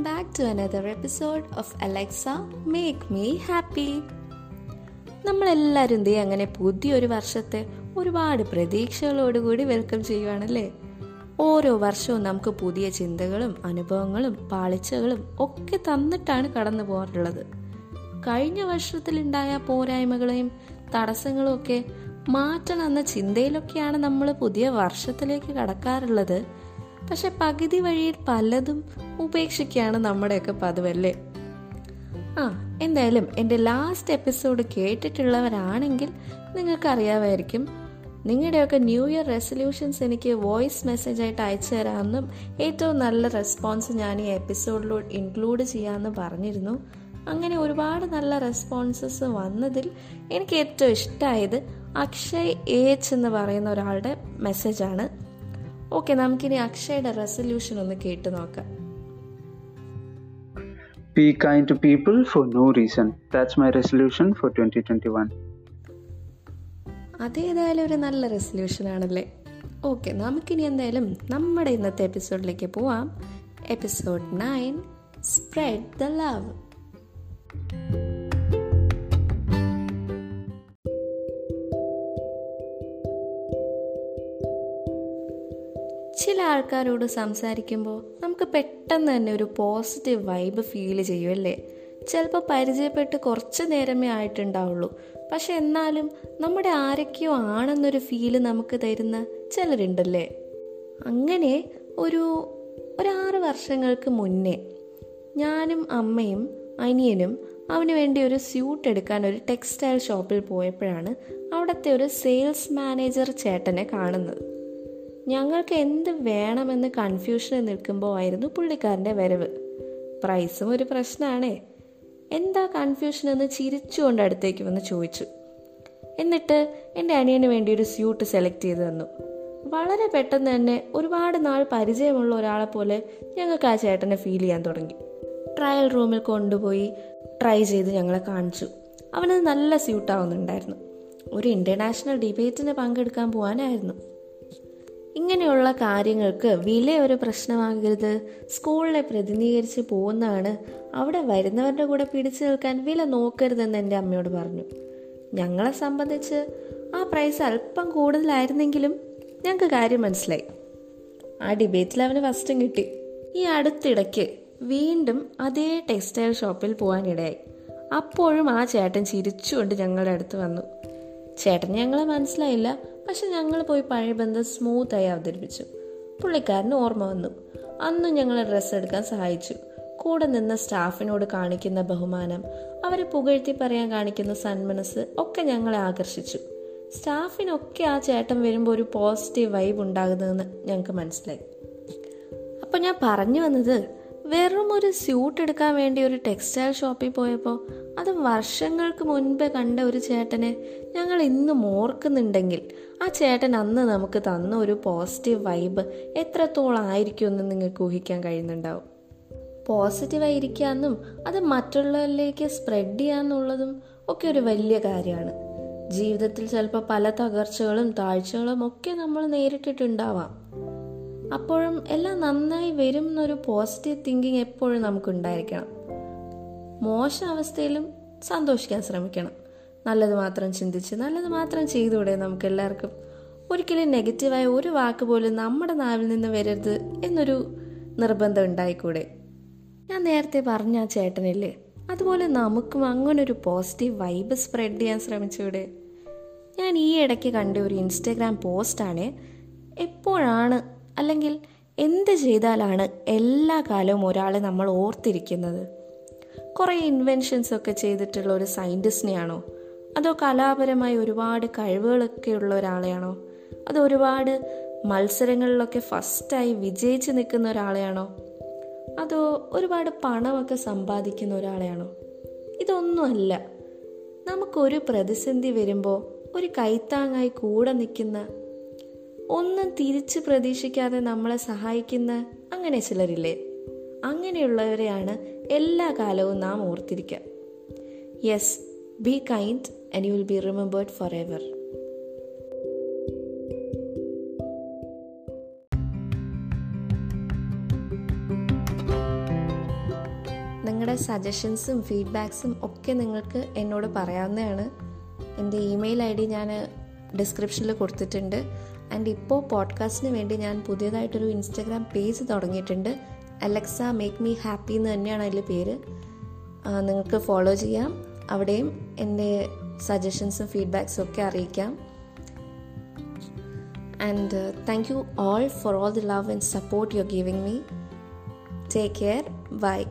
back to another episode of Alexa Make me happy നമ്മളെല്ലാവരും ദേ അങ്ങനെ പുതിയൊരു വർഷത്തെ ഒരുപാട് പ്രതീക്ഷകളോടുകൂടി വെൽക്കം ചെയ്യുവാണല്ലേ? ഓരോ വർഷവും നമുക്ക് പുതിയ ചിന്തകളും അനുഭവങ്ങളും പാളിച്ചകളും ഒക്കെ തന്നിട്ടാണ് കടന്നു പോകാറുള്ളത്. കഴിഞ്ഞ വർഷത്തിലുണ്ടായ പോരായ്മകളെയും തടസ്സങ്ങളും ഒക്കെ മാറ്റണം എന്ന ചിന്തയിലൊക്കെയാണ് നമ്മൾ പുതിയ വർഷത്തിലേക്ക് കടക്കാറുള്ളത്. പക്ഷെ പകുതി വഴിയിൽ പലതും ഉപേക്ഷിക്കുകയാണ് നമ്മുടെയൊക്കെ പതിവല്ലേ? ആ എന്തായാലും എന്റെ ലാസ്റ്റ് എപ്പിസോഡ് കേട്ടിട്ടുള്ളവരാണെങ്കിൽ നിങ്ങൾക്കറിയാമായിരിക്കും. നിങ്ങളുടെയൊക്കെ ന്യൂ ഇയർ റെസൊല്യൂഷൻസ് എനിക്ക് വോയിസ് മെസ്സേജ് ആയിട്ട് അയച്ചു തരാമെന്നും ഏറ്റവും നല്ല റെസ്പോൺസ് ഞാൻ ഈ എപ്പിസോഡിലൂടെ ഇൻക്ലൂഡ് ചെയ്യാമെന്ന് പറഞ്ഞിരുന്നു. അങ്ങനെ ഒരുപാട് നല്ല റെസ്പോൺസസ് വന്നതിൽ എനിക്ക് ഏറ്റവും ഇഷ്ടമായത് അക്ഷയ് എച്ച് എന്ന് പറയുന്ന ഒരാളുടെ മെസ്സേജാണ് ഓക്കെ നമുക്കിനി അക്ഷയുടെ റെസൊല്യൂഷൻ ഒന്ന് കേട്ടു നോക്കാം Be kind to people for no reason. That's my resolution for 2021. അതേതായാലും ഒരു നല്ല റെസൊല്യൂഷൻ ആണല്ലേ ഓക്കെ നമുക്കിനി എന്തായാലും നമ്മുടെ ഇന്നത്തെ എപ്പിസോഡിലേക്ക് പോവാം episode nine spread the love ചില ആൾക്കാരോട് സംസാരിക്കുമ്പോൾ നമുക്ക് പെട്ടെന്ന് തന്നെ ഒരു പോസിറ്റീവ് വൈബ് ഫീൽ ചെയ്യുമല്ലേ ചിലപ്പോൾ പരിചയപ്പെട്ട് കുറച്ച് നേരമേ ആയിട്ടുണ്ടാവുള്ളൂ. പക്ഷെ എന്നാലും നമ്മുടെ ആരൊക്കെയോ ആണെന്നൊരു ഫീൽ നമുക്ക് തരുന്ന ചിലരുണ്ടല്ലേ? അങ്ങനെ ഒരു ഒരാറ് വർഷങ്ങൾക്ക് മുന്നേ ഞാനും അമ്മയും അനിയനും അവന് വേണ്ടി ഒരു സ്യൂട്ട് എടുക്കാൻ ഒരു ടെക്സ്റ്റൈൽ ഷോപ്പിൽ പോയപ്പോഴാണ് അവിടുത്തെ ഒരു സെയിൽസ് മാനേജർ ചേട്ടനെ കാണുന്നത്. ഞങ്ങൾക്ക് എന്ത് വേണമെന്ന് കൺഫ്യൂഷനിൽ നിൽക്കുമ്പോൾ ആയിരുന്നു പുള്ളിക്കാരന്റെ വരവ്. പ്രൈസും ഒരു പ്രശ്നമാണേ എന്താ കൺഫ്യൂഷൻ എന്ന് ചിരിച്ചുകൊണ്ട് അടുത്തേക്ക് വന്ന് ചോദിച്ചു. എന്നിട്ട് എന്റെ അനിയന് വേണ്ടി ഒരു സ്യൂട്ട് സെലക്ട് ചെയ്ത് തന്നു. വളരെ പെട്ടെന്ന് തന്നെ ഒരുപാട് നാൾ പരിചയമുള്ള ഒരാളെ പോലെ ഞങ്ങൾക്ക് ആ ചേട്ടനെ ഫീൽ ചെയ്യാൻ തുടങ്ങി. ട്രയൽ റൂമിൽ കൊണ്ടുപോയി ട്രൈ ചെയ്ത് ഞങ്ങളെ കാണിച്ചു. അവനത് നല്ല സ്യൂട്ടാവുന്നുണ്ടായിരുന്നു ഒരു ഇന്റർനാഷണൽ ഡിബേറ്റിന് പങ്കെടുക്കാൻ പോകാനായിരുന്നു ഇങ്ങനെയുള്ള കാര്യങ്ങൾക്ക് വില ഒരു പ്രശ്നമാകരുത്. സ്കൂളിനെ പ്രതിനിധീകരിച്ച് പോകുന്നതാണ്. അവിടെ വരുന്നവരുടെ കൂടെ പിടിച്ചു നിൽക്കാൻ വില നോക്കരുതെന്ന് എന്റെ അമ്മയോട് പറഞ്ഞു. ഞങ്ങളെ സംബന്ധിച്ച് ആ പ്രൈസ് അല്പം കൂടുതലായിരുന്നെങ്കിലും ഞങ്ങൾക്ക് കാര്യം മനസ്സിലായി. ആ ഡിബേറ്റിൽ അവന് ഫസ്റ്റും കിട്ടി. ഈ അടുത്തിടയ്ക്ക് വീണ്ടും അതേ ടെക്സ്റ്റൈൽ ഷോപ്പിൽ പോകാനിടയായി. അപ്പോഴും ആ ചേട്ടൻ ചിരിച്ചുകൊണ്ട് ഞങ്ങളുടെ അടുത്ത് വന്നു. ചേട്ടൻ ഞങ്ങളെ മനസ്സിലായില്ല. പക്ഷെ ഞങ്ങൾ പോയി പഴയ ബന്ധം സ്മൂത്തായി അവതരിപ്പിച്ചു. പുള്ളിക്കാരന് ഓർമ്മ വന്നു. അന്നും ഞങ്ങളെ ഡ്രസ്സ് എടുക്കാൻ സഹായിച്ചു. കൂടെ നിന്ന സ്റ്റാഫിനോട് കാണിക്കുന്ന ബഹുമാനം അവരെ പുകഴ്ത്തി പറയാൻ കാണിക്കുന്ന സന്മനസ് ഒക്കെ ഞങ്ങളെ ആകർഷിച്ചു. സ്റ്റാഫിനൊക്കെ ആ ചേട്ടൻ വരുമ്പോൾ ഒരു പോസിറ്റീവ് വൈബ് ഉണ്ടാകുന്നതെന്ന് ഞങ്ങൾക്ക് മനസ്സിലായി. അപ്പോൾ ഞാൻ പറഞ്ഞു വന്നത് വെറും ഒരു സ്യൂട്ട് എടുക്കാൻ വേണ്ടി ഒരു ടെക്സ്റ്റൈൽ ഷോപ്പിൽ പോയപ്പോൾ അത് വർഷങ്ങൾക്ക് മുൻപ് കണ്ട ഒരു ചേട്ടനെ ഞങ്ങൾ ഇന്നും ഓർക്കുന്നുണ്ടെങ്കിൽ ആ ചേട്ടൻ അന്ന് നമുക്ക് തന്ന ഒരു പോസിറ്റീവ് വൈബ് എത്രത്തോളം ആയിരിക്കുമെന്ന് നിങ്ങൾക്ക് ഊഹിക്കാൻ കഴിയുന്നുണ്ടാവും. പോസിറ്റീവായിരിക്കാമെന്നും അത് മറ്റുള്ളവരിലേക്ക് സ്പ്രെഡ് ചെയ്യാന്നുള്ളതും ഒക്കെ ഒരു വലിയ കാര്യമാണ്. ജീവിതത്തിൽ ചിലപ്പോൾ പല തകർച്ചകളും താഴ്ചകളും ഒക്കെ നമ്മൾ നേരിട്ടിട്ടുണ്ടാവാം. അപ്പോഴും എല്ലാം നന്നായി വരും എന്നൊരു പോസിറ്റീവ് തിങ്കിങ് എപ്പോഴും നമുക്കുണ്ടായിരിക്കണം. മോശം അവസ്ഥയിലും സന്തോഷിക്കാൻ ശ്രമിക്കണം. നല്ലത് മാത്രം ചിന്തിച്ച് നല്ലത് മാത്രം ചെയ്തുകൂടെ നമുക്ക് എല്ലാവർക്കും ഒരിക്കലും നെഗറ്റീവായ ഒരു വാക്ക് പോലും നമ്മുടെ നാവിൽ നിന്ന് വരരുത് എന്നൊരു നിർബന്ധം ഉണ്ടായിക്കൂടെ? ഞാൻ നേരത്തെ പറഞ്ഞ ആ ചേട്ടനില്ലേ? അതുപോലെ നമുക്കും അങ്ങനെ ഒരു പോസിറ്റീവ് വൈബ് സ്പ്രെഡ് ചെയ്യാൻ ശ്രമിച്ചൂടെ? ഞാൻ ഈ ഇടയ്ക്ക് കണ്ട ഒരു ഇൻസ്റ്റഗ്രാം പോസ്റ്റാണ് എപ്പോഴാണ് അല്ലെങ്കിൽ എന്ത് ചെയ്താലാണ് എല്ലാ കാലവും ഒരാളെ നമ്മൾ ഓർത്തിരിക്കുന്നത്? കുറേ ഇൻവെൻഷൻസ് ഒക്കെ ചെയ്തിട്ടുള്ള ഒരു സയന്റിസ്റ്റിനെയാണോ അതോ കലാപരമായി ഒരുപാട് കഴിവുകളൊക്കെ ഉള്ള ഒരാളെയാണോ? അതോ ഒരുപാട് മത്സരങ്ങളിലൊക്കെ ഫസ്റ്റായി വിജയിച്ച് നിൽക്കുന്ന ഒരാളെയാണോ? അതോ ഒരുപാട് പണമൊക്കെ സമ്പാദിക്കുന്ന ഒരാളെയാണോ? ഇതൊന്നുമല്ല. നമുക്കൊരു പ്രതിസന്ധി വരുമ്പോൾ ഒരു കൈത്താങ്ങായി കൂടെ നിൽക്കുന്ന ഒന്നും തിരിച്ച് പ്രതീക്ഷിക്കാതെ നമ്മളെ സഹായിക്കുന്ന അങ്ങനെ ചിലരില്ലേ? അങ്ങനെയുള്ളവരെയാണ് എല്ലാ കാലവും നാം ഓർത്തിരിക്കുക yes be kind and you will be remembered forever നിങ്ങളുടെ സജഷൻസും ഫീഡ്ബാക്സും ഒക്കെ നിങ്ങൾക്ക് എന്നോട് പറയാവുന്നതാണ്. എന്റെ ഇമെയിൽ ഐ ഡി ഞാൻ ഡിസ്ക്രിപ്ഷനിൽ കൊടുത്തിട്ടുണ്ട്. ആൻഡ് ഇപ്പോൾ പോഡ്കാസ്റ്റിന് വേണ്ടി ഞാൻ പുതിയതായിട്ടൊരു ഇൻസ്റ്റഗ്രാം പേജ് തുടങ്ങിയിട്ടുണ്ട്. അലക്സ മേക്ക് മീ ഹാപ്പി എന്ന് തന്നെയാണ് അതിൽ പേര്. നിങ്ങൾക്ക് ഫോളോ ചെയ്യാം. അവിടെയും എന്റെ സജഷൻസും ഫീഡ്ബാക്സും ഒക്കെ അറിയിക്കാം. And thank you all for all the love and support you you're me take care bye.